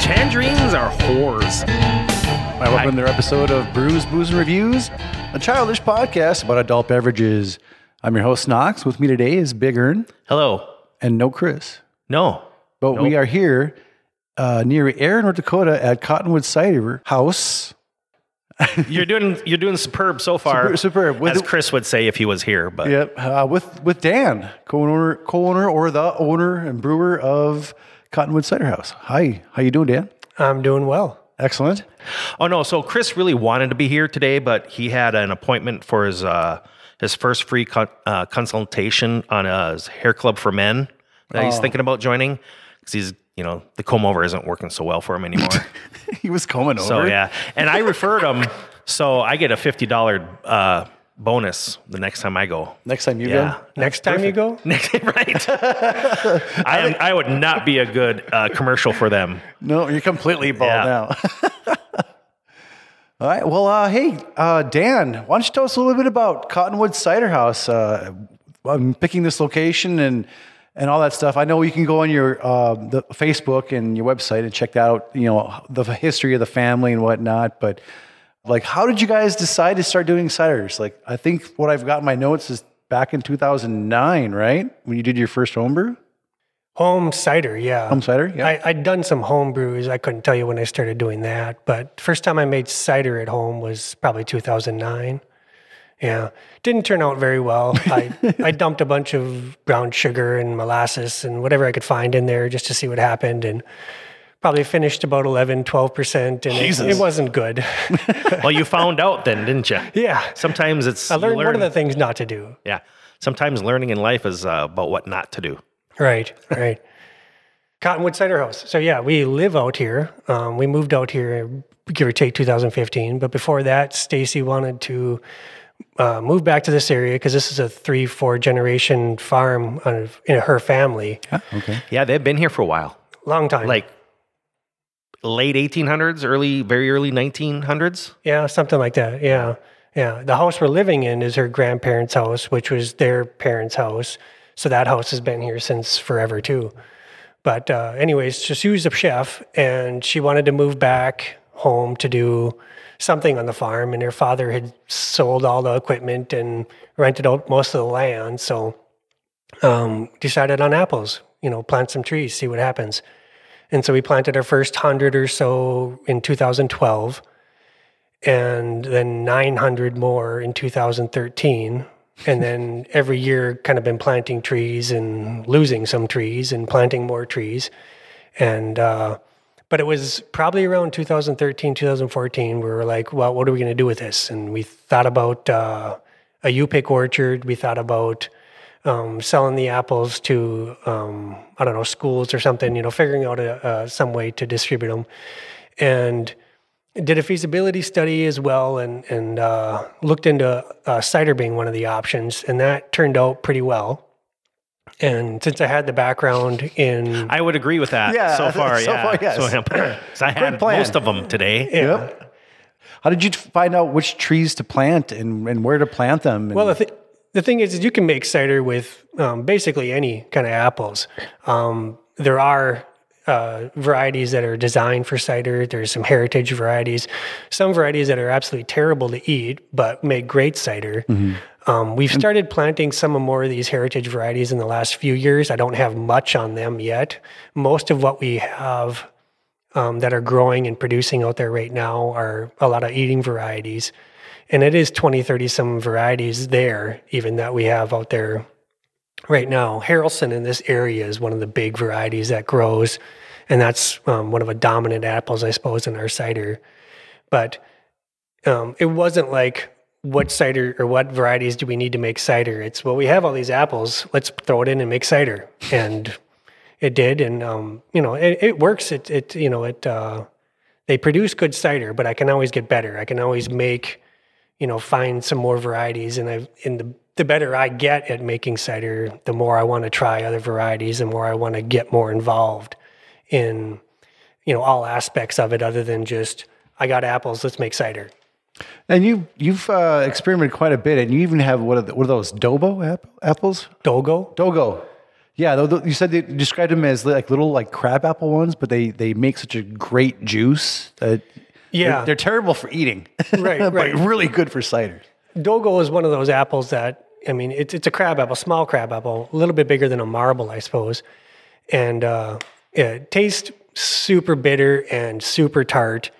Tangerines are whores. Hi, welcome to another episode of Brews, Booze, and Reviews, a childish podcast about adult beverages. I'm your host Knox. With me today is Big Earn Hello. and no Chris, No. but we Nope. are here uh, near Ayr, North Dakota, at Cottonwood Cider House. You're doing you're doing superb so far. Super- superb. With as the- Chris would say if he was here, but Yep, uh, with with Dan, co-owner, co-owner, or the owner and brewer of Cottonwood Cider House. Hi, how you doing, Dan? I'm doing well. Excellent. Oh no! So Chris really wanted to be here today, but he had an appointment for his uh, his first free con- uh, consultation on uh, his hair club for men that he's thinking about joining because he's you know the comb over isn't working so well for him anymore. he was coming over. so yeah, and I referred him, so I get a fifty dollar uh, bonus the next time I go. Next time you Yeah. go, Next time you go, Next, right? I, am, I would not be a good uh, commercial for them. no, you're completely bald Yeah. now. All right. Well, uh, hey, uh, Dan, why don't you tell us a little bit about Cottonwood Cider House? Uh, I'm picking this location and and all that stuff. I know you can go on your uh, the Facebook and your website and check that out. You know the history of the family and whatnot. But like, how did you guys decide to start doing ciders? Like, I think what I've got in my notes is back in 2009, right? When you did your first homebrew, home cider, yeah. home cider. Yeah. I, I'd done some home brews. I couldn't tell you when I started doing that, but first time I made cider at home was probably 2009. Yeah, didn't turn out very well. I I dumped a bunch of brown sugar and molasses and whatever I could find in there just to see what happened, and probably finished about 11, 12 percent, and it, it wasn't good. Well, you found out then, didn't you? yeah, Sometimes it's I you learned one of the things not to do. Yeah. Sometimes learning in life is uh, about what not to do. Right, right. Cottonwood Cider House. So yeah, we live out here. Um, we moved out here, give or take, 2015. But before that, Stacy wanted to uh, move back to this area because this is a three, four generation farm on, in her family. okay. Yeah, they've been here for a while. Long time, Like late 1800s, early, very early 1900s. yeah, something like that. Yeah, yeah. The house we're living in is her grandparents' house, which was their parents' house. So that house has been here since forever too. But uh, anyways, so she was a chef, and she wanted to move back home to do something on the farm. And her father had sold all the equipment and rented out most of the land, so um, decided on apples. You know, plant some trees, see what happens. And so we planted our first hundred or so in 2012, and then 900 more in 2013 and then every year kind of been planting trees and losing some trees and planting more trees. And uh, but it was probably around 2013 2014 we were like well what are we going to do with this? And we thought about uh, a u-pick orchard. We thought about um, selling the apples to um, i don't know schools or something you know figuring out a, uh, some way to distribute them and did a feasibility study as well and, and uh, looked into uh, cider being one of the options, and that turned out pretty well. And since I had the background in, I would agree with that Yeah, so far. so yeah. far, yes. So, so I had plan. most of them today. Yep. How did you find out which trees to plant and, and where to plant them? And- well, the, th- the thing is, is you can make cider with um, basically any kind of apples. Um, there are uh, varieties that are designed for cider. There's some heritage varieties, some varieties that are absolutely terrible to eat, but make great cider. Um, we've started planting some of more of these heritage varieties in the last few years. I don't have much on them yet. Most of what we have um, that are growing and producing out there right now are a lot of eating varieties. And it is 20, 30 some varieties there, even that we have out there right now. Haralson in this area is one of the big varieties that grows. And that's um, one of the dominant apples, I suppose, in our cider. But um, it wasn't like, what cider or what varieties do we need to make cider? It's, well, we have all these apples. Let's throw it in and make cider. And it did. And, um, you know, it, it works. It, it, you know, it, uh, they produce good cider, but I can always get better. I can always make, you know, find some more varieties, and I and the the better I get at making cider, the more I want to try other varieties, the more I want to get more involved in, you know, all aspects of it, other than just I got apples, let's make cider. And you you've uh, experimented quite a bit, and you even have what are, the, what are those Dobo app- apples? Dolgo, Dolgo. Yeah, you said they described them as like little like crab apple ones, but they they make such a great juice that Yeah. they're, they're terrible for eating, Right, but right. really good for cider. Dolgo is one of those apples that I mean, it's it's a crab apple, small crab apple, a little bit bigger than a marble, I suppose, and uh, yeah, tastes super bitter and super tart,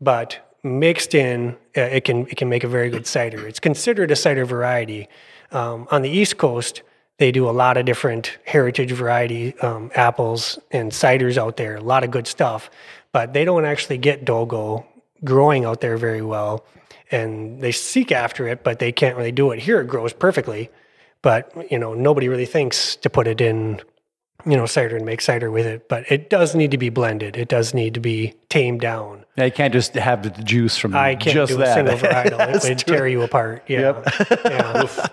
but mixed in, uh, it can it can make a very good cider. It's considered a cider variety. Um, on the East Coast, they do a lot of different heritage variety um, apples and ciders out there, a lot of good stuff, but they don't actually get Dolgo growing out there very well and they seek after it, but they can't really do it. Here it grows perfectly, but you know nobody really thinks to put it in, you know, cider and make cider with it. But it does need to be blended. It does need to be tamed down. Yeah, you can't just have the juice from I can't just do that. a single varietal; it That's would true. tear you apart. Yeah, yeah.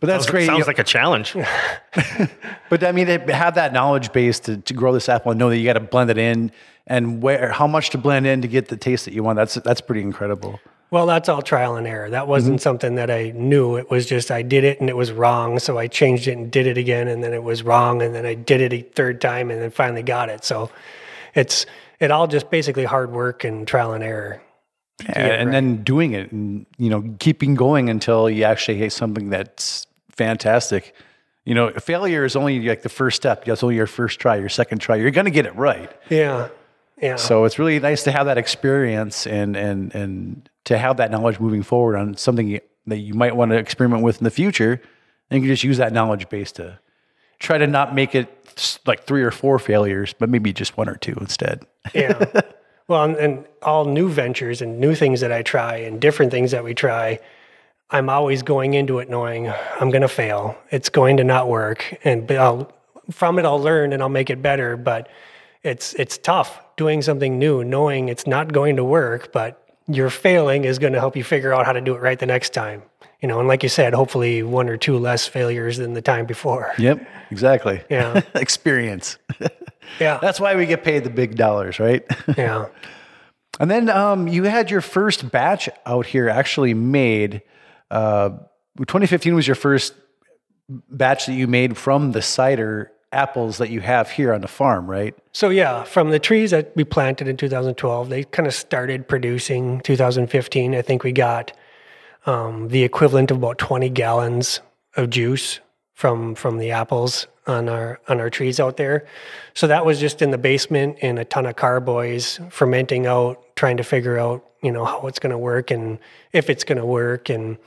But that's great. Sounds you- like a challenge. But I mean, to have that knowledge base to, to grow this apple and know that you got to blend it in and where how much to blend in to get the taste that you want. That's that's pretty incredible. Well, that's all trial and error. That wasn't mm-hmm. something that I knew. It was just I did it and it was wrong. So I changed it and did it again, and then it was wrong, and then I did it a third time, and then finally got it. So it's it all just basically hard work and trial and error. and then doing it and you know keeping going until you actually hit something that's fantastic. You know, failure is only like the first step. That's only your first try, your second try. You're going to get it right. Yeah, yeah. So it's really nice to have that experience and and and to have that knowledge moving forward on something that you might want to experiment with in the future. And you can just use that knowledge base to try to not make it like three or four failures, but maybe just one or two instead. yeah. Well, and, and all new ventures and new things that I try and different things that we try, I'm always going into it knowing I'm going to fail. It's going to not work, and I'll, from it I'll learn and I'll make it better. But it's it's tough doing something new, knowing it's not going to work, but your failing is going to help you figure out how to do it right the next time. You know, and like you said, hopefully one or two less failures than the time before. Yep, exactly. Yeah. experience. Yeah, That's why we get paid the big dollars, right? yeah. and then um, you had your first batch out here actually made. Uh, 2015 was your first batch that you made from the cider apples that you have here on the farm, right? So yeah, from the trees that we planted in 2012, they kind of started producing 2015. I think we got um, the equivalent of about 20 gallons of juice from from the apples on our on our trees out there. So that was just in the basement in a ton of carboys fermenting out, trying to figure out you know how it's going to work and if it's going to work and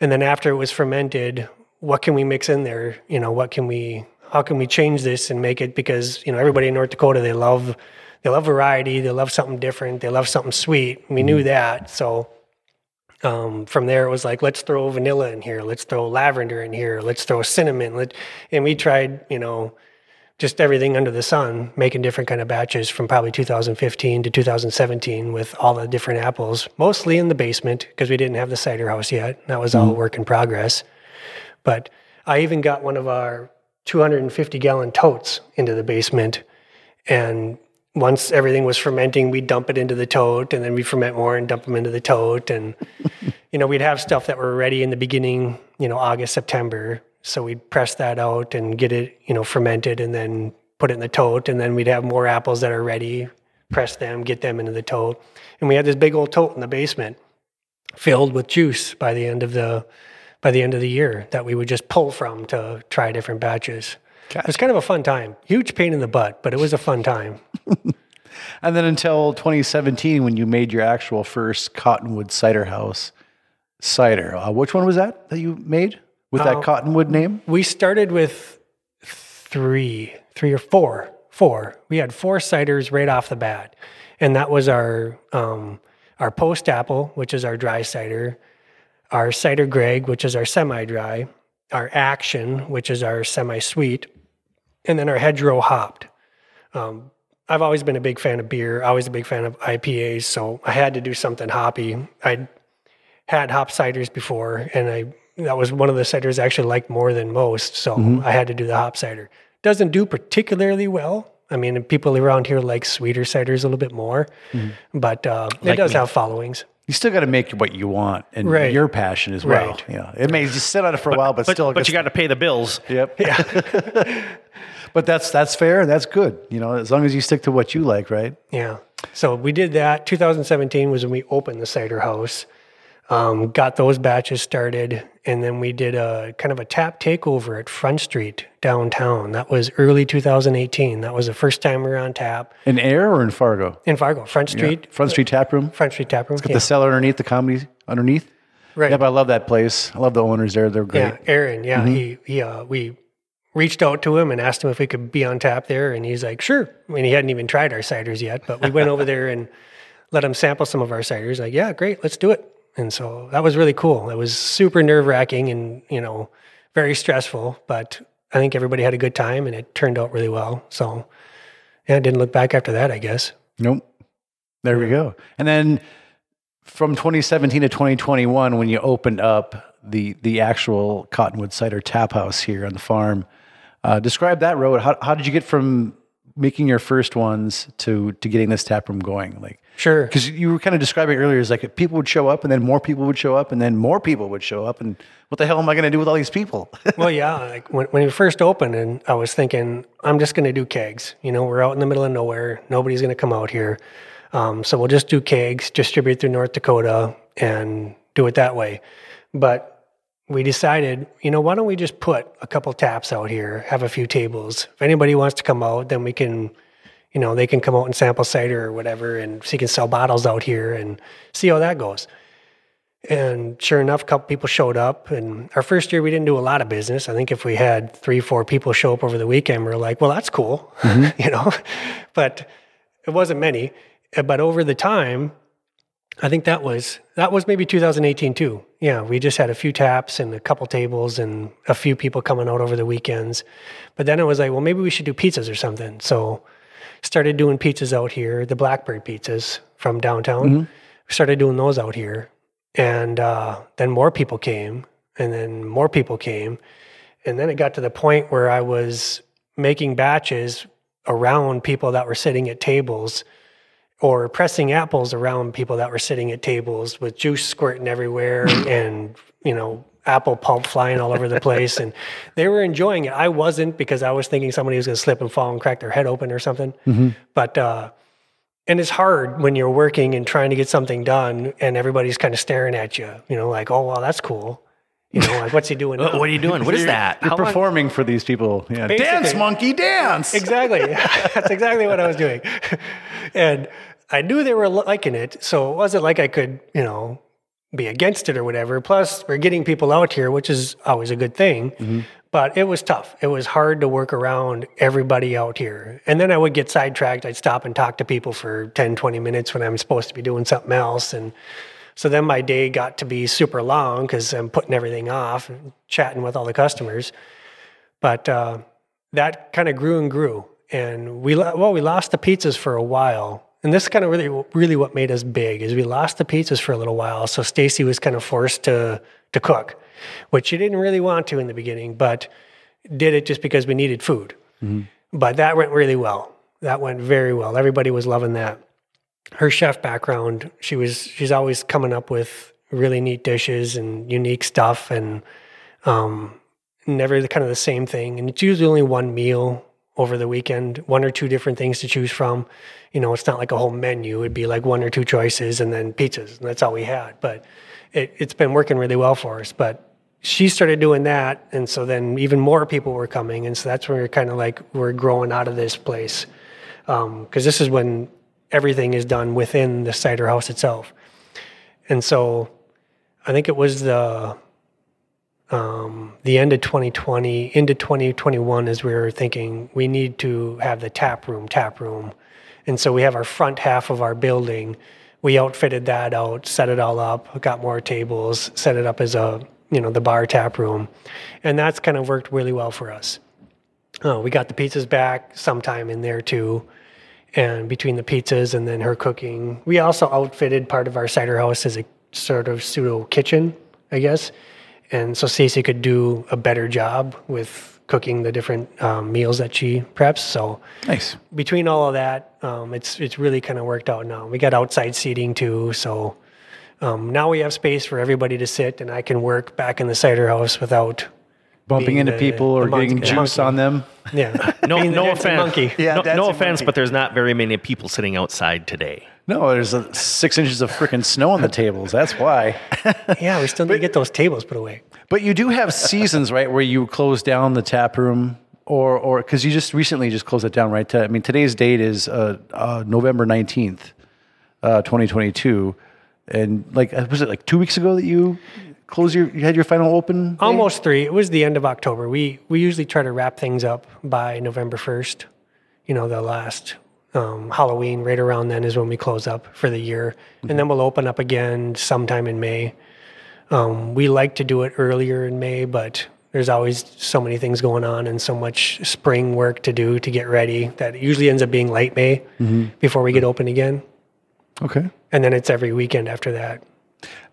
and then after it was fermented, what can we mix in there? You know, what can we how can we change this and make it because you know everybody in North Dakota they love they love variety, they love something different, they love something sweet. We knew that, so um, from there it was like let's throw vanilla in here, let's throw lavender in here, let's throw cinnamon. Let, and we tried you know just everything under the sun, making different kind of batches from probably 2015 to 2017 with all the different apples, mostly in the basement because we didn't have the cider house yet. That was all work in progress. But I even got one of our 250 gallon totes into the basement. And once everything was fermenting, we'd dump it into the tote and then we'd ferment more and dump them into the tote. And, you know, we'd have stuff that were ready in the beginning, you know, August, September. So we'd press that out and get it, you know, fermented and then put it in the tote. And then we'd have more apples that are ready, press them, get them into the tote. And we had this big old tote in the basement filled with juice by the end of the by the end of the year that we would just pull from to try different batches. It was kind of a fun time. Huge pain in the butt, but it was a fun time. And then until 2017, when you made your actual first Cottonwood Cider House cider. Uh, which one was that that you made with that Cottonwood name? We started with three, three or four, four. We had four ciders right off the bat, and that was our um, our post apple, which is our dry cider, our cider Greg, which is our semi dry, our action, which is our semi sweet, and then our hedgerow hopped. Um, I've always been a big fan of beer, always a big fan of IPAs, so I had to do something hoppy. I had hop ciders before, and I that was one of the ciders I actually liked more than most, so I had to do the hop cider. Doesn't do particularly well. I mean, people around here like sweeter ciders a little bit more, but uh, it does me. have followings. You still got to make what you want and Right. your passion as well. Right. You know, it may just sit on it for a while, but, But, still. but you got to pay the bills. Yep. Yeah. but that's that's fair and that's good. You know, as long as you stick to what you like, right? Yeah. So we did that. 2017 was when we opened the cider house. Um, got those batches started, and then we did a kind of a tap takeover at Front Street downtown. That was early 2018. That was the first time we were on tap In Ayr or in Fargo? in Fargo, Front Street, Front Street Tap Room. Front Street Tap Room. It's Got Yeah. the cellar underneath, the comedy underneath. Right. Yep, I love that place. I love the owners there. They're great. Yeah, Aaron. Yeah, he he. Uh, we reached out to him and asked him if we could be on tap there, and he's like, "Sure." I mean, he hadn't even tried our ciders yet, but we went over there and let him sample some of our ciders. Like, yeah, great, let's do it. And so that was really cool. It was super nerve wracking and you know very stressful, but I think everybody had a good time and it turned out really well. So yeah, I didn't look back after that. I guess. Nope. There we go. And then from 2017 to 2021, when you opened up the the actual Cottonwood Cider Tap House here on the farm, uh, describe that road. How, how did you get from making your first ones to to getting this tap room going? Like, Sure. because you were kind of describing earlier is like people would show up, and then more people would show up, and then more people would show up, and what the hell am I going to do with all these people? well, yeah. Like when, when we first opened, and I was thinking, I'm just going to do kegs. You know, we're out in the middle of nowhere. Nobody's going to come out here. Um, so we'll just do kegs, distribute through North Dakota, and do it that way. But we decided, you know, why don't we just put a couple taps out here, have a few tables. If anybody wants to come out, then we can, you know, they can come out and sample cider or whatever, and so you can sell bottles out here and see how that goes. And sure enough, a couple people showed up. And our first year, we didn't do a lot of business. I think if we had three, four people show up over the weekend, we are like, well, that's cool, mm-hmm. you know. But it wasn't many. But over the time, I think that was that was maybe 2018 too. Yeah, we just had a few taps and a couple tables and a few people coming out over the weekends. But then it was like, well, maybe we should do pizzas or something. So started doing pizzas out here, the Blackbird pizzas from downtown. Started doing those out here, and uh, then more people came, and then more people came, and then it got to the point where I was making batches around people that were sitting at tables or pressing apples around people that were sitting at tables with juice squirting everywhere and you know apple pulp flying all over the place. And they were enjoying it. I wasn't because i was thinking somebody was going to slip and fall and crack their head open or something. But uh and it's hard when you're working and trying to get something done and everybody's kind of staring at you you know like oh well that's cool you know like what's he doing What are you doing? What is that? You're How long- performing for these people. Yeah. Basically. Dance, monkey, dance. exactly. That's exactly what I was doing. And I knew they were liking it. So it wasn't like I could, you know, be against it or whatever. Plus, we're getting people out here, which is always a good thing. Mm-hmm. But it was tough. It was hard to work around everybody out here. And then I would get sidetracked. I'd stop and talk to people for 10, 20 minutes when I'm supposed to be doing something else. And so then my day got to be super long because I'm putting everything off and chatting with all the customers. But uh, that kind of grew and grew. And we, well, we lost the pizzas for a while. And this is kind of really, really what made us big is we lost the pizzas for a little while. So Stacy was kind of forced to, to cook, which she didn't really want to in the beginning, but did it just because we needed food. But that went really well. That went very well. Everybody was loving that her chef background, she was she's always coming up with really neat dishes and unique stuff and um, never the kind of the same thing. And it's usually only one meal over the weekend, one or two different things to choose from. You know, it's not like a whole menu. It'd be like one or two choices and then pizzas, and that's all we had. But it, it's been working really well for us. But she started doing that, and so then even more people were coming, and so that's when we are kind of like we're growing out of this place because this is when everything is done within the cider house itself. And so I think it was the um, the end of 2020 into 2021 as we were thinking we need to have the tap room tap room. And so we have our front half of our building. We outfitted that out set it all up got more tables set it up as a you know the bar tap room. And that's kind of worked really well for us. Uh, we got the pizzas back sometime in there too and between the pizzas and then her cooking. We also outfitted part of our cider house as a sort of pseudo kitchen, I guess. And so Stacy could do a better job with cooking the different um, meals that she preps. So Nice. between all of that, um, it's it's really kind of worked out now. We got outside seating too, so um, now we have space for everybody to sit, and I can work back in the cider house without Bumping into the- people or the monkey- getting juice on them. yeah. No, no offense. monkey. Yeah, no, no offense, monkey. but there's not very many people sitting outside today. No, there's a six inches of freaking snow on the tables. That's why. Yeah, we still need to get those tables put away. But you do have seasons, right, where you close down the tap room, or or because you just recently just closed it down, right? I mean, today's date is uh, uh, November nineteenth, uh, twenty twenty two, and like uh, was it like two weeks ago that you closed your you had your final open? Almost three. It was the end of October. We we usually try to wrap things up by November first. You know, the last um, Halloween, right around then is when we close up for the year, and then we'll open up again sometime in May. Um, we like to do it earlier in May, but there's always so many things going on and so much spring work to do to get ready that it usually ends up being late May before we get open again, Okay. and then it's every weekend after that.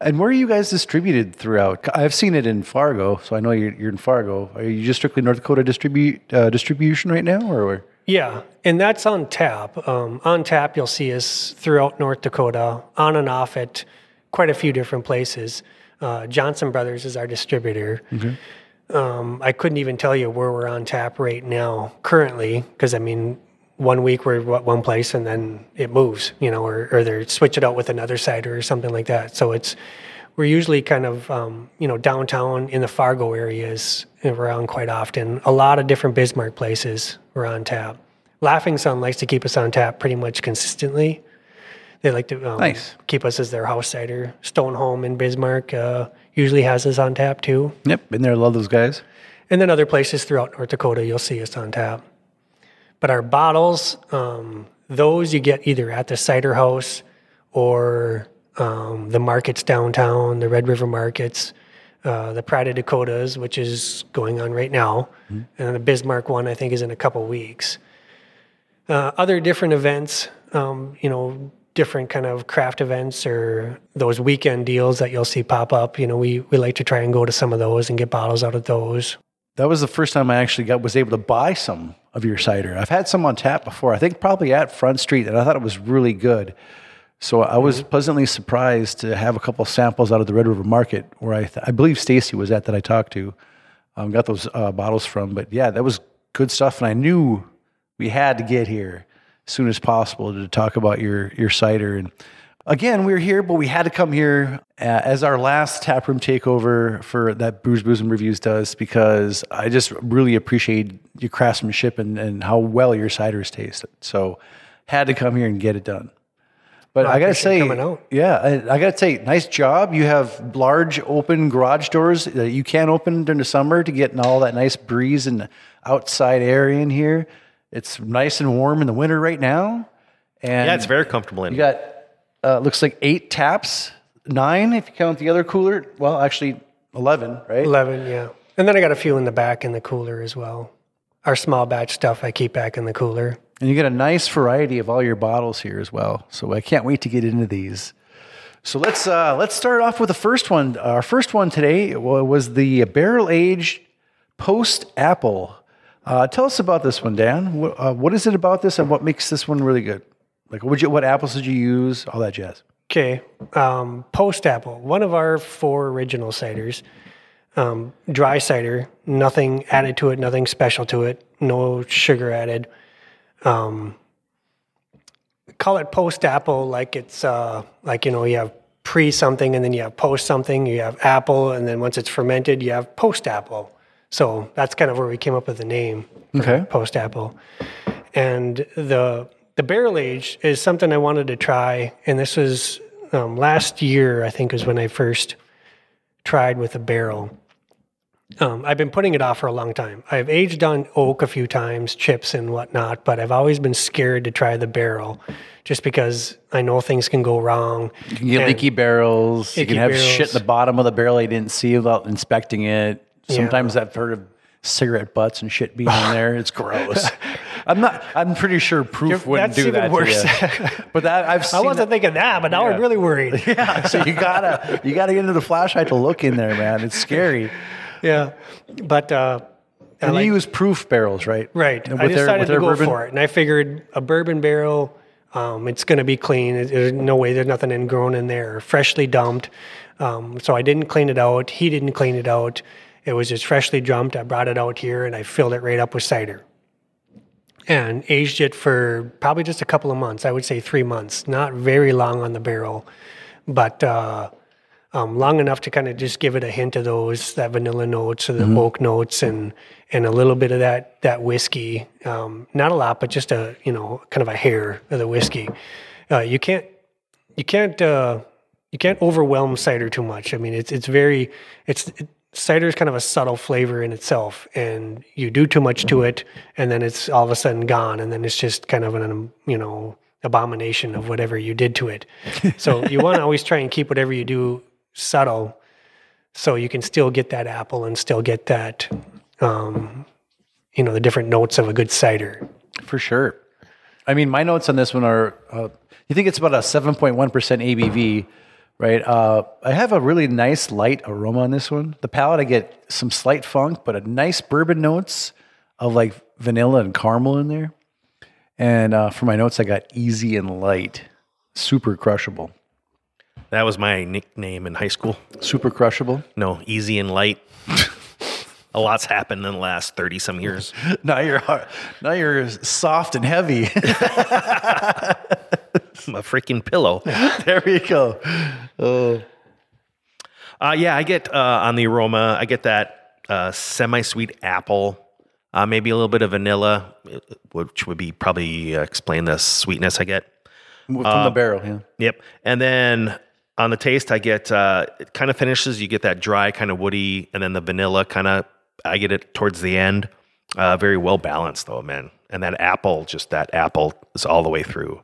And where are you guys distributed throughout? I've seen it in Fargo, so I know you're, you're in Fargo. Are you just strictly North Dakota distribute uh, distribution right now, or where? Yeah, and that's on tap. Um, on tap, you'll see us throughout North Dakota, on and off at quite a few different places. Uh, Johnson Brothers is our distributor. Um, I couldn't even tell you where we're on tap right now currently, because I mean, one week we're at one place and then it moves, you know, or, or they switch it out with another cider or something like that. So it's we're usually kind of um, you know downtown in the Fargo areas around quite often. A lot of different Bismarck places we're on tap. Laughing Sun likes to keep us on tap pretty much consistently. They like to um, Nice. keep us as their house cider. Stonehome in Bismarck uh, usually has us on tap too. Yep, been there. Love those guys. And then other places throughout North Dakota, you'll see us on tap. But our bottles, um, those you get either at the cider house or um, the markets downtown, the Red River markets, uh, the Pride of Dakotas, which is going on right now, and then the Bismarck one I think is in a couple weeks. Uh, other different events, um, you know, different kind of craft events or those weekend deals that you'll see pop up. You know, we we like to try and go to some of those and get bottles out of those. That was the first time I actually got was able to buy some of your cider. I've had some on tap before. I think probably at Front Street, and I thought it was really good. So I was pleasantly surprised to have a couple samples out of the Red River Market, where I, th- I believe Stacy was at that I talked to, um, got those uh, bottles from. But yeah, that was good stuff, and I knew we had to get here as soon as possible to talk about your your cider. And again, we are here, but we had to come here uh, as our last taproom takeover for that Brews Booze and Reviews does because I just really appreciate your craftsmanship and, and how well your ciders taste. So had to come here and get it done. But I I gotta say, coming out. yeah, I, I gotta say, nice job. You have large open garage doors that you can open during the summer to get all that nice breeze and outside air in here. It's nice and warm in the winter right now. And Yeah, it's very comfortable in you got uh, looks like eight taps, nine if you count the other cooler. Well, actually eleven, right? 11, yeah. And then I got a few in the back in the cooler as well. Our small batch stuff I keep back in the cooler. And you get a nice variety of all your bottles here as well. So I can't wait to get into these. So let's uh, let's start off with the first one. Our first one today was the barrel aged post apple. Uh, tell us about this one, Dan. What, uh, what is it about this, and what makes this one really good? Like, what you, what apples did you use? All that jazz. Okay. Um, Post Apple, one of our four original ciders. Um, dry cider, nothing added to it, nothing special to it, no sugar added. Um, call it post apple, like it's uh, like you know you have pre something and then you have post something. You have apple, and then once it's fermented, you have post apple. So that's kind of where we came up with the name. Okay. Post apple, and the the barrel age is something I wanted to try, and this was um, last year. I think was when I first tried with a barrel. Um, I've been putting it off for a long time. I've aged on oak a few times, chips and whatnot, but I've always been scared to try the barrel, just because I know things can go wrong. You can get leaky barrels. you can have shit in the bottom of the barrel you didn't see without inspecting it. Yeah. Sometimes I've heard of cigarette butts and shit being in there. It's gross. I'm not. I'm pretty sure proof You're- wouldn't do that even worse. But that I've I wasn't thinking that, but now Yeah. I'm really worried. yeah, so you gotta you gotta get into the flashlight to look in there, man. It's scary. yeah, but uh, I And like- you use proof barrels, right? Right. With I their- decided with to go bourbon? for it, and I figured a bourbon barrel. Um, it's going to be clean. There's no way there's nothing ingrown in there, freshly dumped. Um, so I didn't clean it out. He didn't clean it out. It was just freshly dumped. I brought it out here and I filled it right up with cider, and aged it for probably just a couple of months. I would say three months. Not very long on the barrel, but. Uh, um, long enough to kind of just give it a hint of those that vanilla notes or the oak notes and and a little bit of that that whiskey. Um, not a lot, but just a you know kind of a hair of the whiskey. Uh, you can't you can't uh, you can't overwhelm cider too much. I mean, it's it's very it's it, cider is kind of a subtle flavor in itself, and you do too much to it, and then it's all of a sudden gone, and then it's just kind of an you know abomination of whatever you did to it. So you want to always try and keep whatever you do subtle, so you can still get that apple and still get that um, you know the different notes of a good cider. For sure. I mean, my notes on this one are uh, you think it's about a 7.1% ABV, right? Uh, I have a really nice light aroma on this one. The palate, I get some slight funk, but a nice bourbon notes of like vanilla and caramel in there. And uh, for my notes, I got easy and light, super crushable. That was my nickname in high school. Super crushable. No, easy and light. a lot's happened in the last 30 some years. Now you're hard, now you're soft and heavy. A freaking pillow. there we go. Oh, Uh, yeah, I get uh, on the aroma, I get that uh, semi sweet apple, uh, maybe a little bit of vanilla, uh, which would be probably uh, explain the sweetness I get. from the barrel, yeah. Yep. And then on the taste, I get uh, it kind of finishes. You get that dry, kind of woody, and then the vanilla kind of. I get it towards the end. Uh, very well balanced though, man. And that apple, just that apple, is all the way through.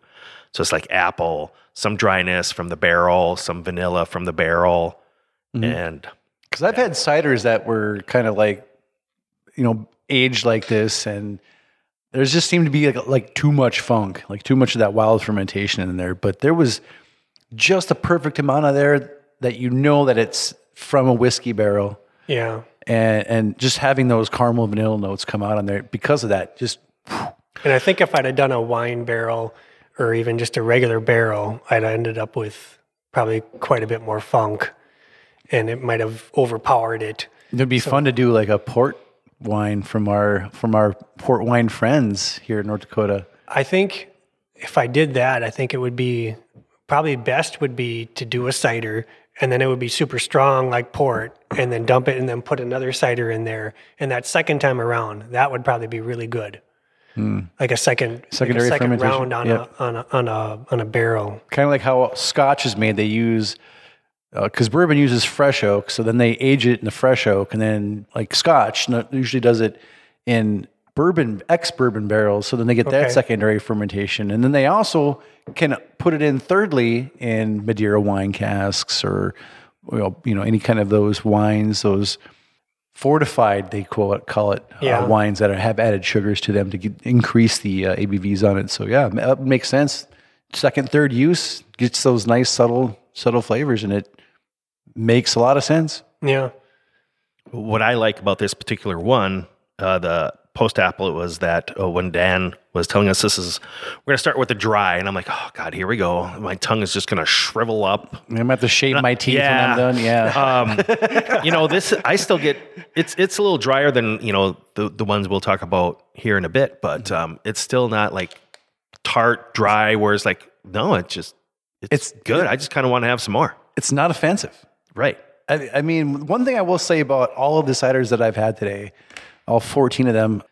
So it's like apple, some dryness from the barrel, some vanilla from the barrel, mm-hmm. and Because I've had ciders that were kind of like, you know, aged like this, and there's just seemed to be like, like too much funk, like too much of that wild fermentation in there. But there was just a perfect amount of there that you know that it's from a whiskey barrel, Yeah. and and just having those caramel vanilla notes come out on there because of that. Just And I think if I'd have done a wine barrel or even just a regular barrel, I'd ended up with probably quite a bit more funk and it might have overpowered it. it'd be fun to do like a port wine from our from our port wine friends here in North Dakota. I think if I did that, I think it would be probably best would be to do a cider and then it would be super strong like port and then dump it and then put another cider in there. And that second time around, that would probably be really good. Mm. Like a second, like a Secondary second fermentation, round on, yep. a, on, a, on, a, on a barrel. kind of like how Scotch is made. They use uh, because bourbon uses fresh oak, so then they age it in the fresh oak, and then like Scotch usually does it in bourbon ex bourbon barrels. So then they get Okay. that secondary fermentation, and then they also can put it in thirdly in Madeira wine casks or well, you know any kind of those wines, those fortified they call it call it Yeah. uh, wines that are, have added sugars to them to get, increase the uh, ABVs on it. So yeah, that makes sense. Second, third use gets those nice subtle subtle flavors, and it makes a lot of sense. Yeah. what I like about this particular one, uh, the post apple, it was that uh, when Dan was telling us this is, we're going to start with the dry. And I'm like, oh God, here we go. My tongue is just going to shrivel up. I'm gonna have to shave my teeth yeah. when I'm done. Yeah, Um, you know, this, I still get, it's, it's a little drier than, you know, the, the ones we'll talk about here in a bit, but um, it's still not like tart, dry, whereas like, no, it just, it's, It's- good. I just kind of want to have some more. it's not offensive. Right. I, I mean, one thing I will say about all of the ciders that I've had today, all 14 of them,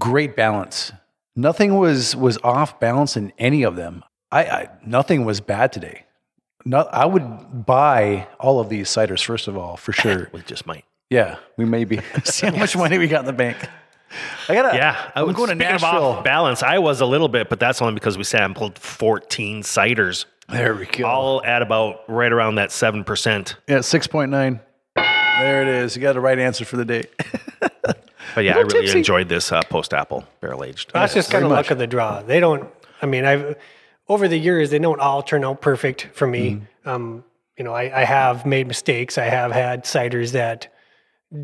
great balance. Nothing was was off balance in any of them. I, I nothing was bad today. No, I would buy all of these ciders first of all, for sure. We just might. Yeah, we may be. See how much money we got in the bank. I gotta. Yeah, I was going to Nashville. off balance. I was a little bit, but that's only because we sampled 14 ciders, there we go. all at about right around that seven percent. Yeah, six point nine. There it is. You got the right answer for the day. But yeah, I really tipsy. enjoyed this uh, post apple barrel aged. That's just kind of much. luck of the draw. They don't. I mean, I've over the years they don't all turn out perfect for me. Mm-hmm. Um, you know, I, I have made mistakes. I have had ciders that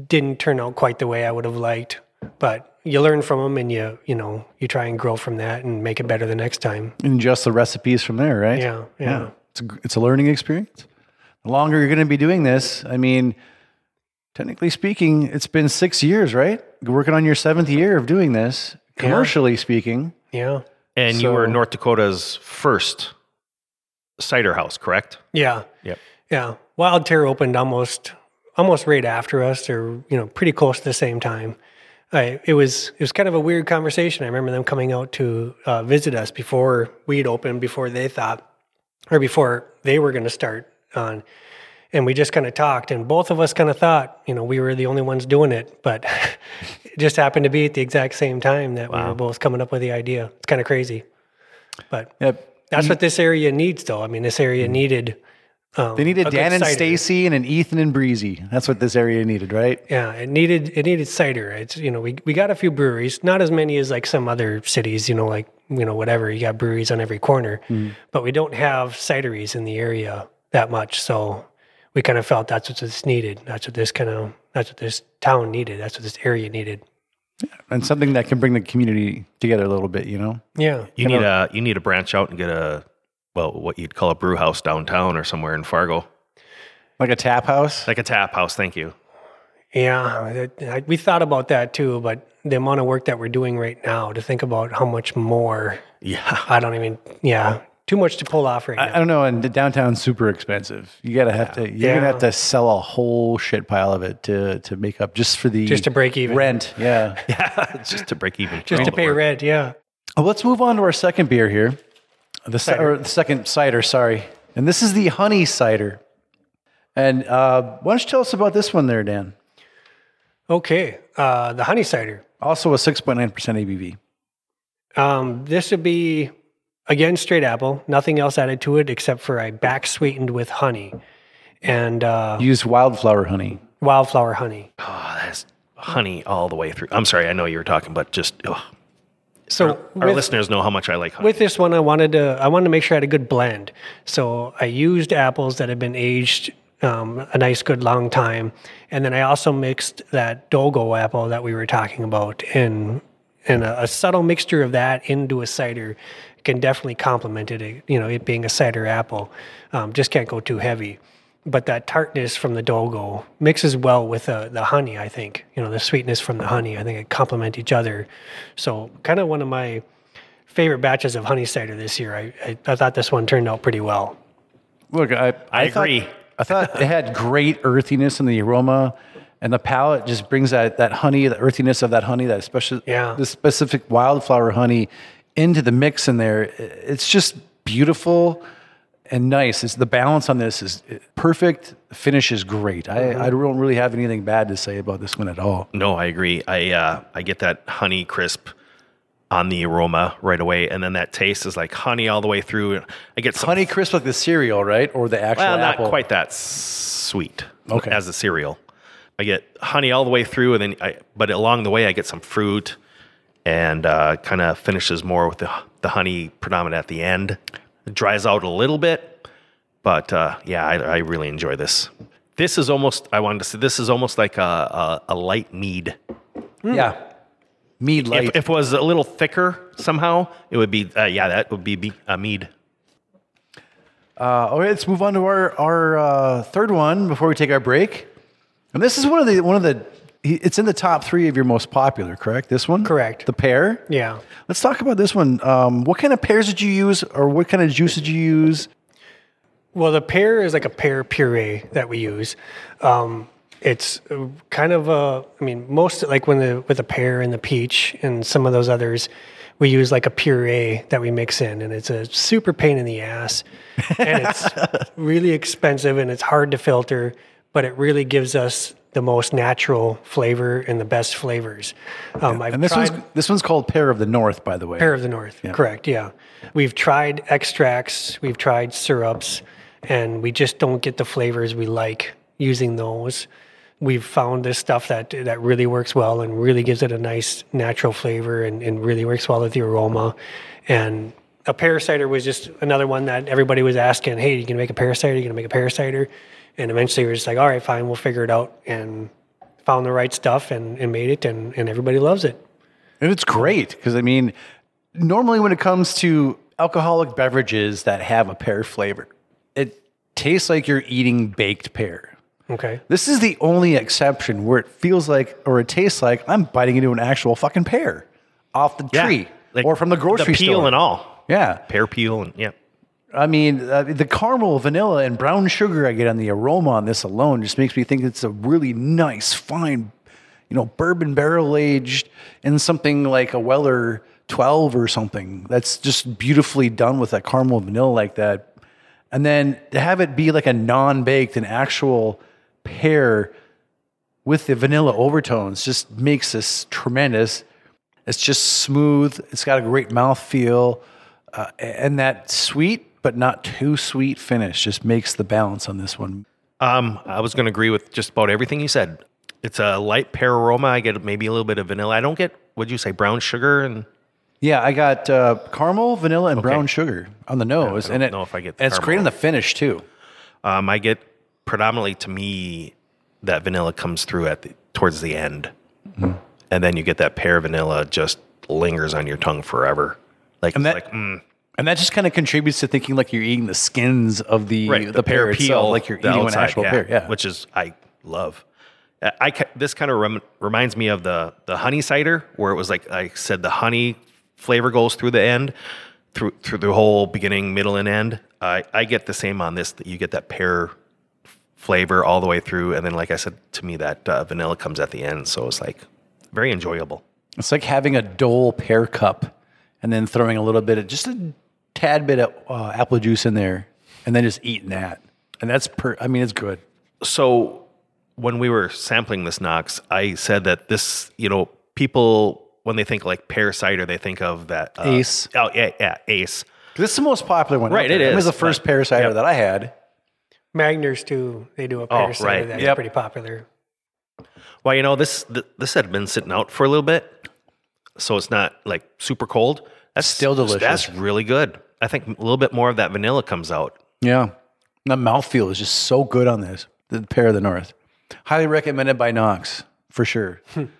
didn't turn out quite the way I would have liked, but you learn from them and you you know you try and grow from that and make it better the next time. And adjust the recipes from there, right? Yeah, yeah. It's a, it's a learning experience. The longer you're going to be doing this, I mean, technically speaking, it's been six years, right? You're working on your seventh year of doing this, commercially speaking. Yeah, And you were North Dakota's first cider house, correct? yeah, Yep. yeah. Wild Terra opened almost almost right after us, or you know, pretty close to the same time. I, it was it was kind of a weird conversation. I remember them coming out to uh, visit us before we'd opened, before they thought, or before they were going to start on, and we just kind of talked, and both of us kind of thought, you know, we were the only ones doing it, but it just happened to be at the exact same time that we were both coming up with the idea. It's kind of crazy, but Yep. that's what this area needs, though. I mean, this area needed. Um, They needed Dan and. Stacy and an Ethan and Breezy. That's what this area needed, right? Yeah, it needed it needed cider. It's you know we we got a few breweries, not as many as like some other cities. You know, like you know whatever you got breweries on every corner, but we don't have cideries in the area that much. So we kind of felt that's what this needed. That's what this kind of that's what this town needed. That's what this area needed. And something that can bring the community together a little bit, you know? Yeah, You need a you need to branch out and get a well, what you'd call a brew house downtown or somewhere in Fargo, Like a tap house. like a tap house. Thank you. yeah. We thought about that too, but the amount of work that we're doing right now to think about how much more. Yeah, I don't even. Yeah, too much to pull off right I, now. I don't know. And the downtown's super expensive. You gotta have to. You're gonna have to sell a whole shit pile of it to to make up just for the Just to break even. rent. Yeah. yeah, just to break even. Just to pay rent. Yeah. Well, let's move on to our second beer here. The, Cider. or the second cider, sorry. And this is the honey cider. And uh, why don't you tell us about this one there, Dan? Okay, uh, the honey cider. Also a 6.9% ABV. Um, this would be again straight apple, nothing else added to it except for I back sweetened with honey and uh, Use wildflower honey. wildflower honey. Oh, that's honey all the way through. I'm sorry, I know you were talking, but just ugh. So our with, listeners know how much I like honey. with this one, I wanted to I wanted to make sure I had a good blend. So I used apples that had been aged um, a nice good long time, and then I also mixed that Dolgo apple that we were talking about in and a, a subtle mixture of that into a cider can definitely complement it. You know, it being a cider apple, um, just can't go too heavy. But that tartness from the dolgo mixes well with the, the honey. I think you know the sweetness from the honey. I think it complement each other. So kind of one of my favorite batches of honey cider this year. I, I, I thought this one turned out pretty well. Look, I, I thought- agree. I thought it had great earthiness in the aroma, and the palate just brings that that honey, the earthiness of that honey, that special, Yeah. the specific wildflower honey, into the mix in there. It's just beautiful and nice. It's the balance on this is perfect. The finish is great. I, I don't really have anything bad to say about this one at all. No, I agree. I uh, I get that honey crisp on the aroma right away, and then that taste is like honey all the way through. I get some Honey crisp like the cereal, right, or the actual well, not apple. quite that sweet. Okay. as the cereal, I get honey all the way through, and then I but along the way I get some fruit, and uh, kind of finishes more with the the honey predominant at the end. It dries out a little bit, but uh, yeah, I, I really enjoy this. This is almost I wanted to say this is almost like a a, a light mead. Yeah, mead light. If, if it was a little thicker somehow, it would be uh, yeah, that would be be- a mead. Uh, all right, let's move on to our our uh, third one before we take our break. And this is one of the one of the. It's in the top three of your most popular, correct? This one, Correct. The pear. Yeah. Let's talk about this one. Um, what kind of pears did you use, or what kind of juice did you use? Well, the pear is like a pear puree that we use. Um, it's kind of a, I mean, most like when the with the pear and the peach and some of those others, we use like a puree that we mix in, and it's a super pain in the ass, and it's really expensive and it's hard to filter, but it really gives us the most natural flavor and the best flavors. Um, I've And this tried, one's this one's called Pear of the North, by the way. Pear of the North, correct? Yeah, we've tried extracts, we've tried syrups, and we just don't get the flavors we like using those. we've found this stuff that that really works well and really gives it a nice natural flavor and, and really works well with the aroma. And a pear cider was just another one that everybody was asking, "Hey, you gonna make a pear cider? You gonna make a pear cider?" And eventually, we are just like, "All right, fine, we'll figure it out." And found the right stuff and, and made it, and, and everybody loves it. And it's great because I mean, normally when it comes to alcoholic beverages that have a pear flavor, it tastes like you're eating baked pear. Okay. This is the only exception where it feels like or it tastes like I'm biting into an actual fucking pear off the tree Like or from the grocery the peel store. and all. Yeah. Pear peel and yeah. I mean, uh, the caramel, vanilla, and brown sugar I get on the aroma on this alone just makes me think it's a really nice, fine, you know, bourbon barrel aged in something like a Weller 12 or something. That's just beautifully done with that caramel vanilla like that. And then to have it be like a non baked, an actual pear with the vanilla overtones just makes this tremendous. It's just smooth. It's got a great mouthfeel. Uh, and that sweet, but not too sweet finish just makes the balance on this one. Um, I was going to agree with just about everything you said. It's a light pear aroma. I get maybe a little bit of vanilla. I don't get, what'd you say, brown sugar? And Yeah, I got uh, caramel, vanilla, and brown sugar on the nose. don't and it, know if I get it's great on the finish too. um, I get predominantly to me that vanilla comes through at the, towards the end. Mm-hmm. And then you get that pear vanilla just lingers on your tongue forever. Like, And it's that- like mm, And that just kind of contributes to thinking like you're eating the skins of the, the, pear, itself, like you're the eating an actual pear. Yeah. which is I love. I, I this kind of rem, reminds me of the the honey cider where it was like I said the honey flavor goes through the end, through through the whole beginning, middle, and end. I I get the same on this. That you get that pear flavor all the way through, and then like I said to me, that uh, vanilla comes at the end. So it's like very enjoyable. It's like having a Dole pear cup and then throwing a little bit of just a tad bit of uh, apple juice in there and then just eating that. And that's per, I mean, it's good. So when we were sampling this Knox, I said that this, you know, people when they think like pear cider, they think of that uh, Ace. Oh yeah, yeah, Ace. 'Cause This is the most popular one. Right, it there. It was the first but- pear cider yep. that I had. Magners too. They do a pear Oh, cider right. that's Yep. pretty popular. Well, you know this th- this had been sitting out for a little bit, so it's not like super cold. That's Still delicious. That's really good. I think a little bit more of that vanilla comes out. Yeah. The mouthfeel is just so good on this. The pair of the north. Highly recommended by Knox, for sure.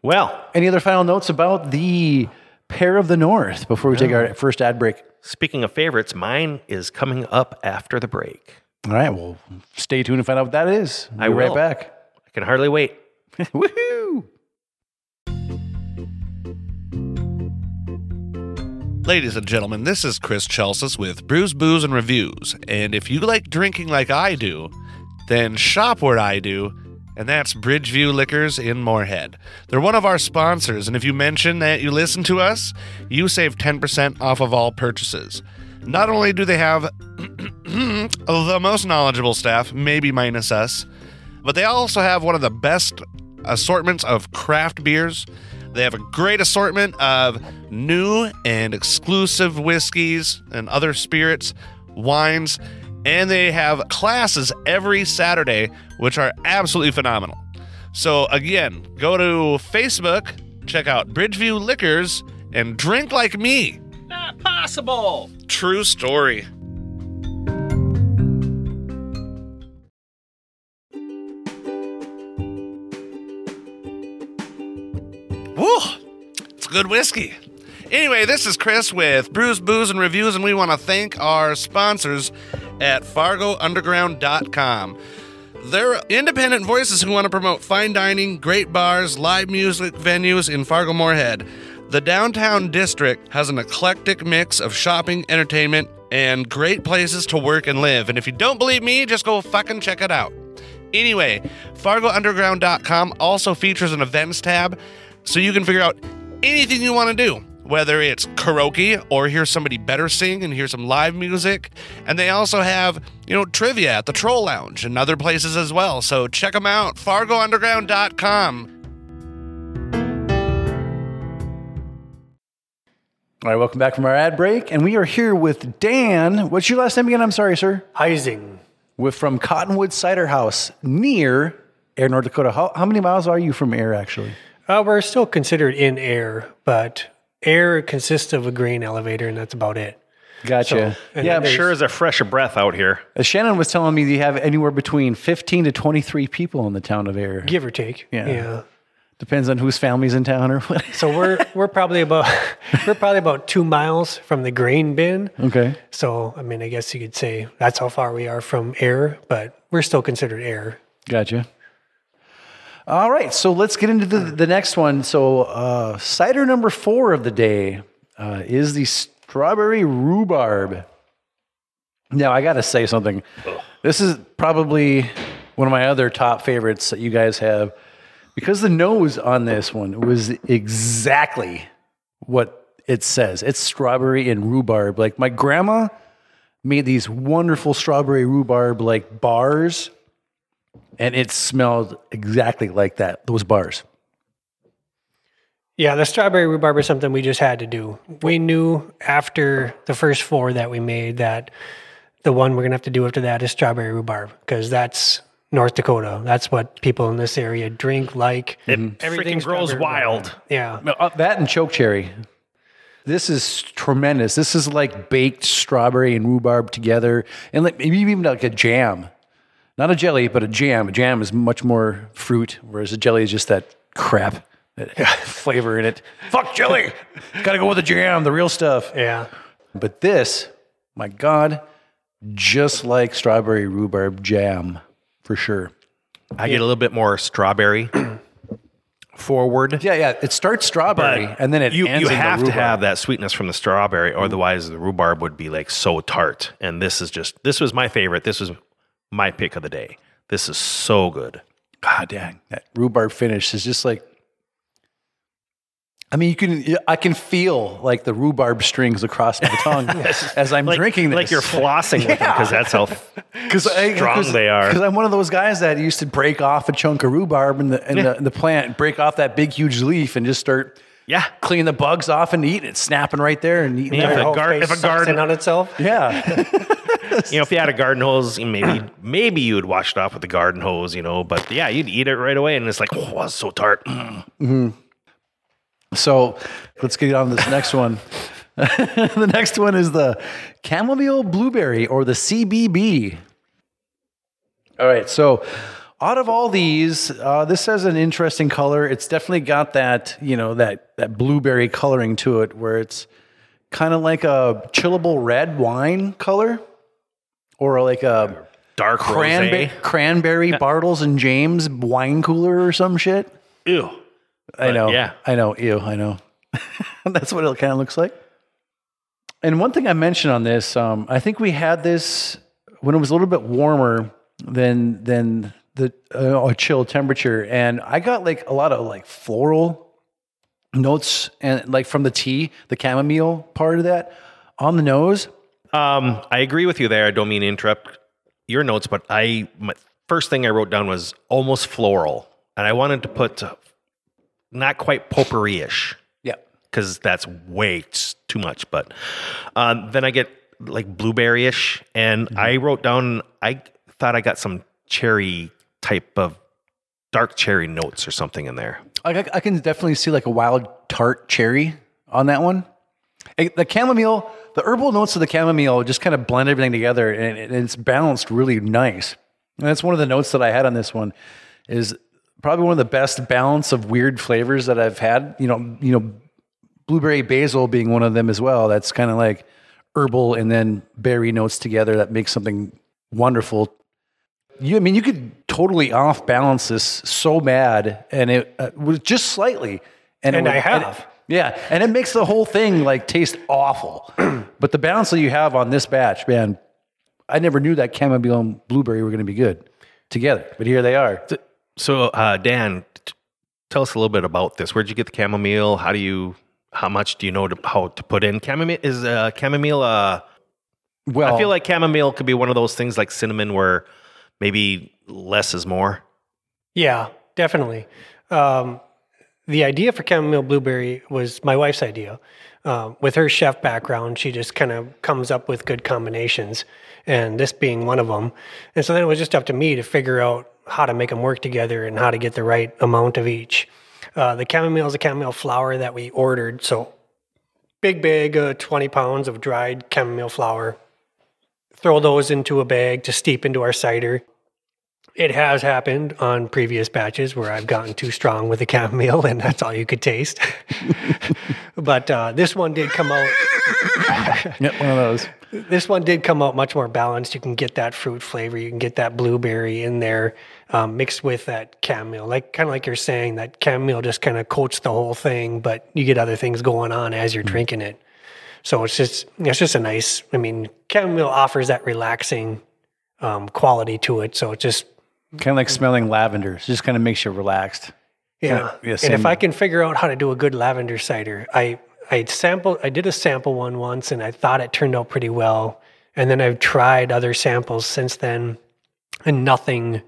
Well, Any other final notes about the pair of the north before we take our first ad break? speaking of favorites, mine is coming up after the break. All right, well, stay tuned and find out what that is. We'll I be right back. I can hardly wait. Woohoo! Ladies and gentlemen, this is Chris Chelsis with Brews, Booze, and Reviews. And if you like drinking like I do, then shop where I do, and that's Bridgeview Liquors in Moorhead. They're one of our sponsors, and if you mention that you listen to us, you save 10% off of all purchases. Not only do they have the most knowledgeable staff, maybe minus us, but they also have one of the best assortments of craft beers. They have a great assortment of new and exclusive whiskeys and other spirits, wines, and they have classes every Saturday, which are absolutely phenomenal. So, again, go to Facebook, check out Bridgeview Liquors, and drink like me. Not possible. True story. Good whiskey. Anyway, this is Chris with Brews, Booze, and Reviews, and we want to thank our sponsors at FargoUnderground.com. They're independent voices who want to promote fine dining, great bars, live music venues in Fargo Moorhead. The downtown district has an eclectic mix of shopping, entertainment, and great places to work and live. And if you don't believe me, just go fucking check it out. Anyway, FargoUnderground.com also features an events tab so you can figure out anything you want to do, whether it's karaoke or hear somebody better sing and hear some live music. And they also have, you know, trivia at the Troll Lounge and other places as well. So check them out, FargoUnderground.com. All right, welcome back from our ad break. And we are here with Dan. What's your last name again? I'm sorry, sir. Heising. With from Cottonwood Cider House near Ayr, North Dakota. How, how many miles are you from Ayr, actually? Uh, we're still considered in Ayr, but Ayr consists of a grain elevator, and that's about it. Gotcha. and yeah, I'm Sure is a fresh of breath out here. Uh, Shannon was telling me you have anywhere between 15 to 23 people in the town of Ayr. Give or take. Yeah. yeah. Depends on whose family's in town or what. So we're we're probably about we're probably about two miles from the grain bin. okay. So I mean, I guess you could say that's how far we are from Ayr, but we're still considered Ayr. Gotcha. All right, so let's get into the, the next one. So, uh, cider number four of the day uh, is the strawberry rhubarb. Now, I got to say something. This is probably one of my other top favorites that you guys have because the nose on this one was exactly what it says. It's strawberry and rhubarb. Like my grandma made these wonderful strawberry rhubarb like bars and it smelled exactly like that those bars Yeah, the strawberry rhubarb is something we just had to do. We knew after the first four that we made that the one we're gonna have to do after that is strawberry rhubarb because that's North Dakota. That's what people in this area drink, like. It Everything's freaking grows strawberry rhubarb. wild. Yeah. Uh, that and choke cherry this is tremendous this is like baked strawberry and rhubarb together and like maybe even like a jam not a jelly but a jam a jam is much more fruit whereas a jelly is just that crap that flavor in it fuck jelly gotta go with the jam the real stuff Yeah. But this, my God, just like strawberry rhubarb jam for sure. I get a little bit more strawberry forward. Yeah, yeah. It starts strawberry But and then it you, ends you in the have to have that sweetness from the strawberry, mm. otherwise the rhubarb would be like so tart. And this is just this was my favorite. This was my pick of the day. This is so good. God dang, that rhubarb finish is just like. I mean, you can. I can feel like the rhubarb strings across my tongue as I'm Like, drinking this. like you're flossing with them because that's how because strong they are. Because I'm one of those guys that used to break off a chunk of rhubarb in the in, the, in the plant, break off that big huge leaf, and just start yeah. clean the bugs off and eat. it, snapping right there and eating. Yeah, it. if Your a gar- if a garden- on itself. Yeah. You know, if you had a garden hose, maybe maybe you would wash it off with the garden hose, you know. But yeah, you'd eat it right away, and it's like, oh, it's so tart. Mm. So let's get on to this next one. the next one is the chamomile blueberry or the CBB. All right. So out of all these, uh, this has an interesting color. It's definitely got that, you know, that, that blueberry coloring to it where it's kind of like a chillable red wine color or like a Dark cranberry, cranberry Bartles and James wine cooler or some shit. Ew. I know. yeah. I know. Ew. I know. That's what it kind of looks like. And one thing I mentioned on this, um, I think we had this when it was a little bit warmer than than the uh, a chill temperature, and I got like a lot of like floral notes and like from the tea, the chamomile part of that on the nose. Um, I agree with you there. I don't mean to interrupt your notes, but I my first thing I wrote down was almost floral, and I wanted to put not quite potpourri-ish Yeah. because that's way too much. But um, then I get like blueberry-ish, and I wrote down I thought I got some cherry type of dark cherry notes or something in there. I, I can definitely see like a wild tart cherry on that one. The chamomile, the herbal notes of the chamomile just kind of blend everything together and it's balanced really nice. And that's one of the notes that I had on this one is probably one of the best balance of weird flavors that I've had. You know, you know, blueberry basil being one of them as well. That's kind of like herbal and then berry notes together that makes something wonderful. You, I mean, you could totally off balance this so bad, and it uh, was just slightly, and, it And would- I and- have. yeah, and it makes the whole thing like taste awful. but the balance that you have on this batch, man, I never knew that chamomile and blueberry were going to be good together, but here they are. So, uh, Dan, t- tell us a little bit about this. Where'd you get the chamomile? How do you? How much do you know to, how to put in chamomile? Is uh, chamomile? Uh, Well, I feel like chamomile could be one of those things like cinnamon, where maybe less is more. Yeah, definitely. Um, the idea for chamomile blueberry was my wife's idea. Um, with her chef background, she just kind of comes up with good combinations, and this being one of them. And so then it was just up to me to figure out how to make them work together and how to get the right amount of each. Uh, the chamomile is a chamomile flower that we ordered. So big bag, uh, 20 pounds of dried chamomile flower. Throw those into a bag to steep into our cider. It has happened on previous batches where I've gotten too strong with the chamomile and that's all you could taste. but uh, this one did come out. Yep, one of those. This one did come out much more balanced. You can get that fruit flavor. You can get that blueberry in there, um, mixed with that chamomile. Like kind of like you're saying, that chamomile just kind of coats the whole thing, but you get other things going on as you're drinking it. So it's just it's just a nice. I mean, chamomile offers that relaxing um, quality to it. So it just Kind of like smelling lavender. It just kind of makes you relaxed. Yeah. yeah, and if I can figure out how to do a good lavender cider, I I sampled I did a sample one once and I thought it turned out pretty well. And then I've tried other samples since then and nothing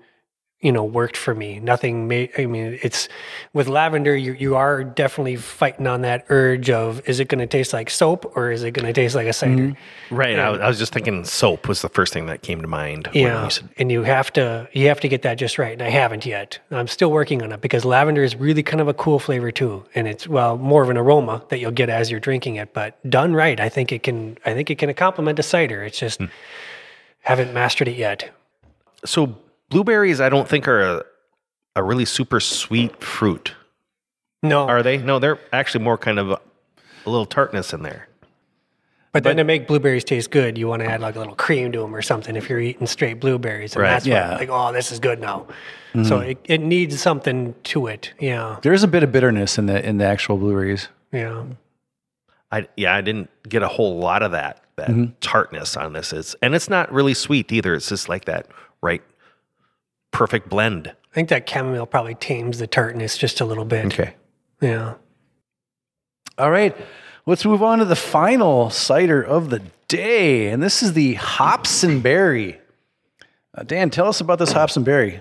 you know worked for me nothing made i mean it's with lavender you, you are definitely fighting on that urge of is it going to taste like soap or is it going to taste like a cider mm-hmm. Right. I, was- I was just thinking soap was the first thing that came to mind. when Yeah, you said- and you have to you have to get that just right, and I haven't yet. I'm still working on it because lavender is really kind of a cool flavor too, and it's well more of an aroma that you'll get as you're drinking it. But done right, I think it can. I think it can complement a cider. It's just hmm. haven't mastered it yet. so blueberries, I don't think are a, a really super sweet fruit. No, Are they? No, they're actually more kind of a, a little tartness in there. but then to make blueberries taste good, you want to add like a little cream to them or something. If you're eating straight blueberries, and Right, that's yeah. what, like oh, this is good now. Mm-hmm. So it, it needs something to it. Yeah, There's a bit of bitterness in the in the actual blueberries. yeah. I yeah, I didn't get a whole lot of that that mm-hmm. tartness on this. It's and it's not really sweet either. It's just like that right perfect blend. I think that chamomile probably tames the tartness just a little bit. Okay. Yeah. All right, let's move on to the final cider of the day, and this is the hops and berry. Uh, Dan, tell us about this hops and berry.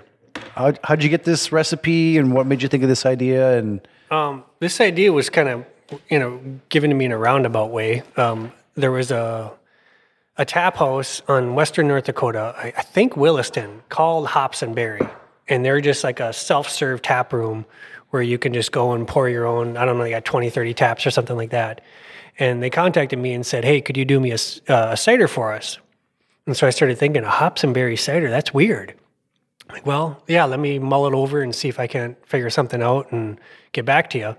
How, how'd you get this recipe, and what made you think of this idea? And Um, this idea was kind of, you know, given to me in a roundabout way. Um, there was a a tap house on Western North Dakota, I, I think Williston, called Hops and Berry, and they're just like a self-serve tap room where you can just go and pour your own. I don't know, you got 20, 30 taps or something like that. And they contacted me and said, "Hey, could you do me a, uh, a cider for us?" And so I started thinking, a hops and berry cider, that's weird. Like, well, yeah, let me mull it over and see if I can't figure something out and get back to you.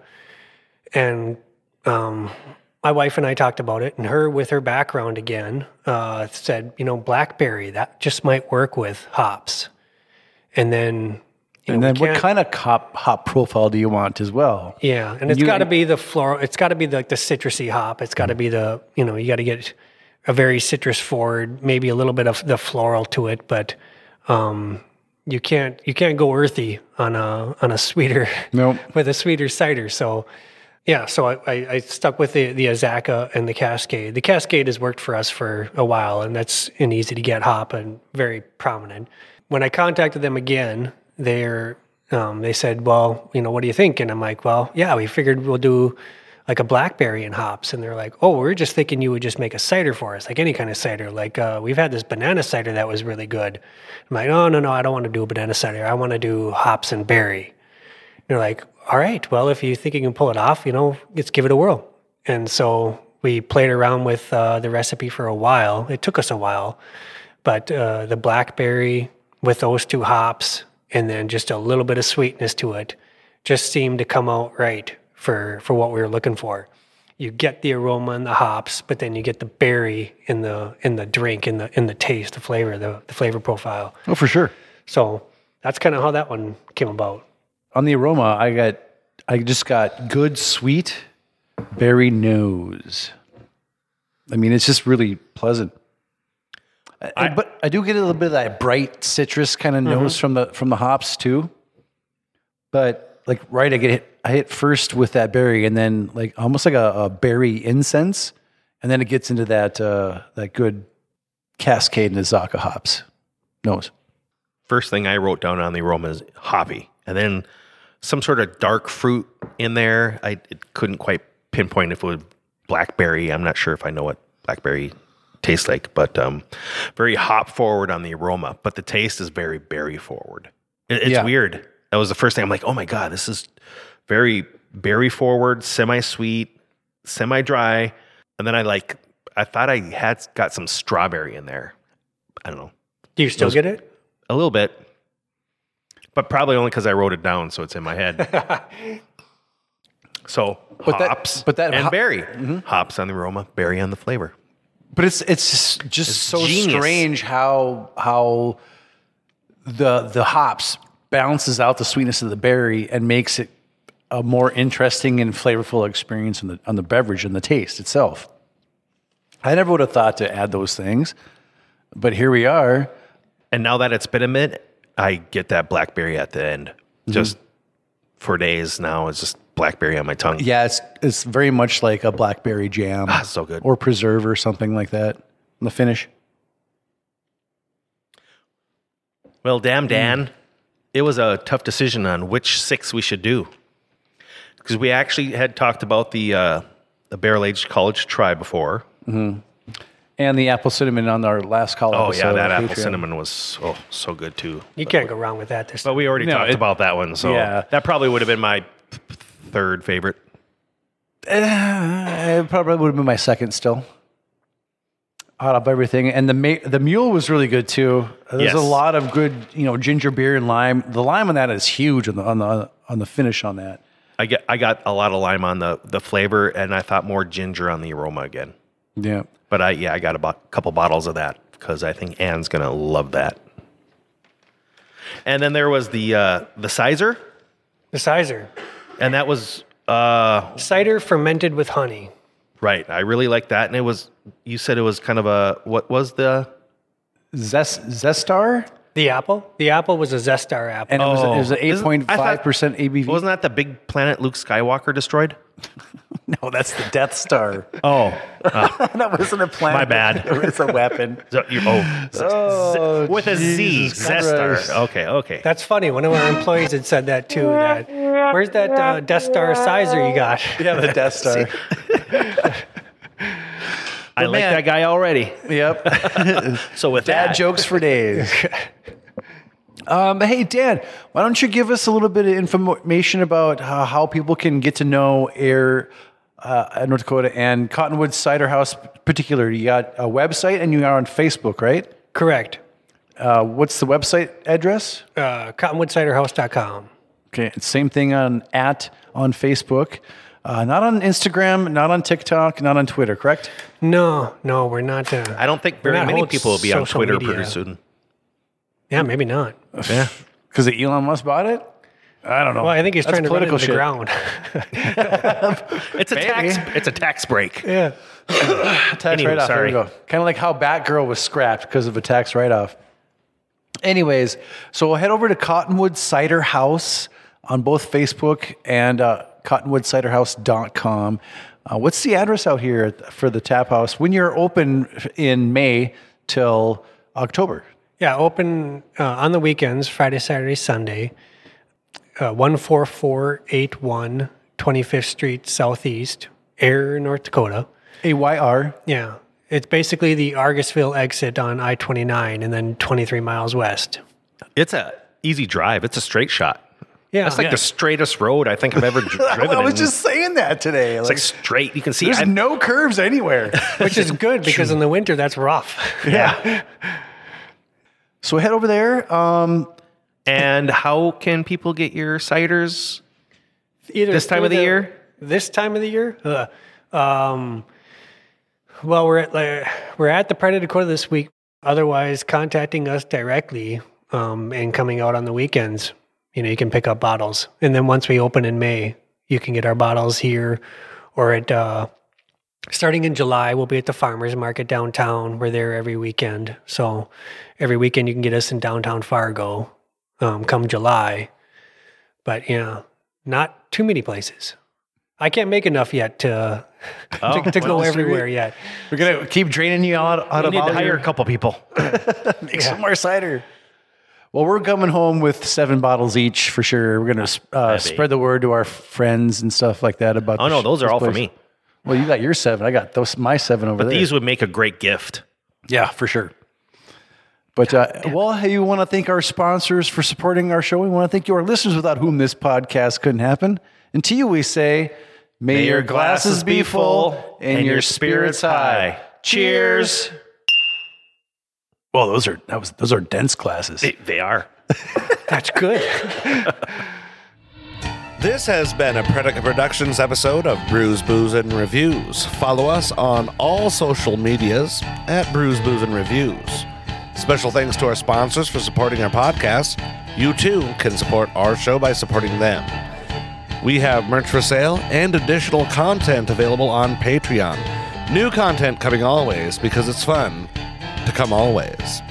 And um, my wife and I talked about it, and her, with her background again, uh, said, you know, blackberry, that just might work with hops. And then, you and know, then what kind of hop hop profile do you want as well? yeah, and it's got to be the floral. It's got to be the, the citrusy hop. It's got to be the you know you got to get a very citrus forward, maybe a little bit of the floral to it, but um, you can't you can't go earthy on a on a sweeter Nope. with a sweeter cider. So yeah, so I, I, stuck with the the Azacca and the Cascade. The Cascade has worked for us for a while, and that's an easy to get hop and very prominent. When I contacted them again, they're um, they said, "Well, you know, what do you think?" And I'm like, "Well, yeah, we figured we'll do like a blackberry and hops." And they're like, "Oh, we're just thinking you would just make a cider for us, like any kind of cider. Like uh, we've had this banana cider that was really good." I'm like, "No, no, no, I don't want to do a banana cider. I want to do hops and berry." they're like, all right, well, if you think you can pull it off, you know, let's give it a whirl. And so we played around with uh, the recipe for a while. It took us a while, but uh, the blackberry with those two hops and then just a little bit of sweetness to it just seemed to come out right for, for what we were looking for. You get the aroma and the hops, but then you get the berry in the in the drink, in the in the taste, the flavor, the, the flavor profile. Oh, for sure. So that's kind of how that one came about. On the aroma, I got I just got good sweet berry nose. I mean, it's just really pleasant. I, but I do get a little bit of that bright citrus kind of nose from the from the hops too. But like right, I get hit, I hit first with that berry, and then like almost like a, a berry incense, and then it gets into that uh, that good cascade and Azacca hops nose. First thing I wrote down on the aroma is hoppy, and then some sort of dark fruit in there. I it couldn't quite pinpoint if it was blackberry. I'm not sure if I know what blackberry tastes like, but um, very hop forward on the aroma, but the taste is very berry forward. It- it's Yeah. weird. That was the first thing. I'm like, oh my god, this is very berry forward, semi sweet, semi dry, and then I like. I thought I had got some strawberry in there. I don't know, Do you still Those- get it? a little bit, but probably only because I wrote it down, so it's in my head. so But that- hops, but that and hop- berry, mm-hmm. hops on the aroma, berry on the flavor. But it's it's just so genius. strange how how the the hops balances out the sweetness of the berry and makes it a more interesting and flavorful experience on the on the beverage and the taste itself. I never would have thought to add those things, but here we are. And now that it's been a minute, I get that blackberry at the end. Mm-hmm. Just for days now, it's just blackberry on my tongue. Yeah, it's it's very much like a blackberry jam, Ah, so good. or preserve or something like that. The finish. Well, damn, Hmm. Dan, it was a tough decision on which six we should do because we actually had talked about the uh, the barrel aged college try before. And the apple cinnamon on our last call. Oh yeah, that apple Patreon. cinnamon was oh so good too. You can't go wrong with that. This But we already No, talked it- about that one, so Yeah. that probably would have been my third favorite. Uh, it probably would have been my second still. Out of everything, and the ma- the mule was really good too. There's Yes. a lot of good, you know, ginger beer and lime. The lime on that is huge on the on the on the finish on that. I get I got a lot of lime on the the flavor, and I thought more ginger on the aroma again. Yeah, But I yeah, I got a bo- couple bottles of that because I think Anne's gonna love that. And then there was the uh, the cyser, the cyser, and that was uh, cider fermented with honey. right. I really like that, and it was you said it was kind of a what was the Zest Zestar, The apple, the apple was a Zestar apple. and it was Oh. it was an eight Isn't- point I five thought- percent ABV. wasn't that the big planet Luke Skywalker destroyed? no, that's the Death Star. Oh, that wasn't a planet. My bad. it was a weapon. so you, oh, Oh, with a Z, Jesus Zestar. Okay, okay. That's funny. One of our employees had said that too. That where's that uh, Death Star cyser you got? Yeah, the Death Star. I like that guy already. yep. So with Dad that, jokes for days. um, hey, Dan, why don't you give us a little bit of information about uh, how people can get to know Ayr uh, North Dakota and Cottonwood Cider House, particularly? You got a website and you are on Facebook, right? Correct. Uh, what's the website address? Uh, CottonwoodCiderHouse.com. Okay, same thing on at on Facebook. Uh, not on Instagram, not on TikTok, not on Twitter, correct? No, no, we're not. Uh, I don't think very many people will be on Twitter media. pretty soon. yeah, maybe not. Yeah. Because Elon Musk bought it? I don't know. Well, I think he's That's trying to run it into political the shit. ground. It's a tax. It's a tax break. yeah. tax Anyway, write-off. There sorry. we go. Kind of like how Batgirl was scrapped because of a tax write-off. Anyways, so we'll head over to Cottonwood Cider House on both Facebook and uh, cottonwoodciderhouse.com. Uh, what's the address out here for the tap house when you're open in May till October? Yeah, open uh, on the weekends, Friday, Saturday, Sunday. Uh, 14481 25th Street Southeast, Ayr, North Dakota. AYR. Yeah. It's basically the Argusville exit on I 29 and then 23 miles west. It's a easy drive. It's a straight shot. Yeah. That's like the straightest road I think I've ever driven. I was in. just saying that today. it's like straight. You can see. there's I- no curves anywhere. which is good because in the winter that's rough. yeah. so head over there. Um, And how can people get your ciders? Either This time of through the year? This time of the year? Uh, um, well, we're at like, we're at the Pride of Dakota this week. Otherwise, contacting us directly um, and coming out on the weekends. You know, you can pick up bottles, and then once we open in May, you can get our bottles here, or at uh, starting in July, we'll be at the farmers market downtown. We're there every weekend, so every weekend you can get us in downtown Fargo. Um, come July, but yeah, not too many places. I can't make enough yet to Oh, to, to go well, everywhere yet. we're gonna keep draining you out, out You of need all to hire your- a couple people. Make some more cider. Well, we're coming home with seven bottles each for sure. We're gonna uh, spread the word to our friends and stuff like that about. Oh no, sh- those are this all for me. Well, you got your seven. I got those my seven over But there. these would make a great gift. yeah, for sure. But uh, well, hey, you want to thank our sponsors for supporting our show. We want to thank your listeners without whom this podcast couldn't happen. And to you, we say, may, your glasses be full and, your spirits high. Cheers. Well, those are that was those are dense classes. They, they are. That's good. This has been a Predica Productions episode of Brews, Booze, and Reviews. Follow us on all social medias at Brews, Booze, and Reviews. Special thanks to our sponsors for supporting our podcast. You too can support our show by supporting them. We have merch for sale and additional content available on Patreon. New content coming always because it's fun to come always.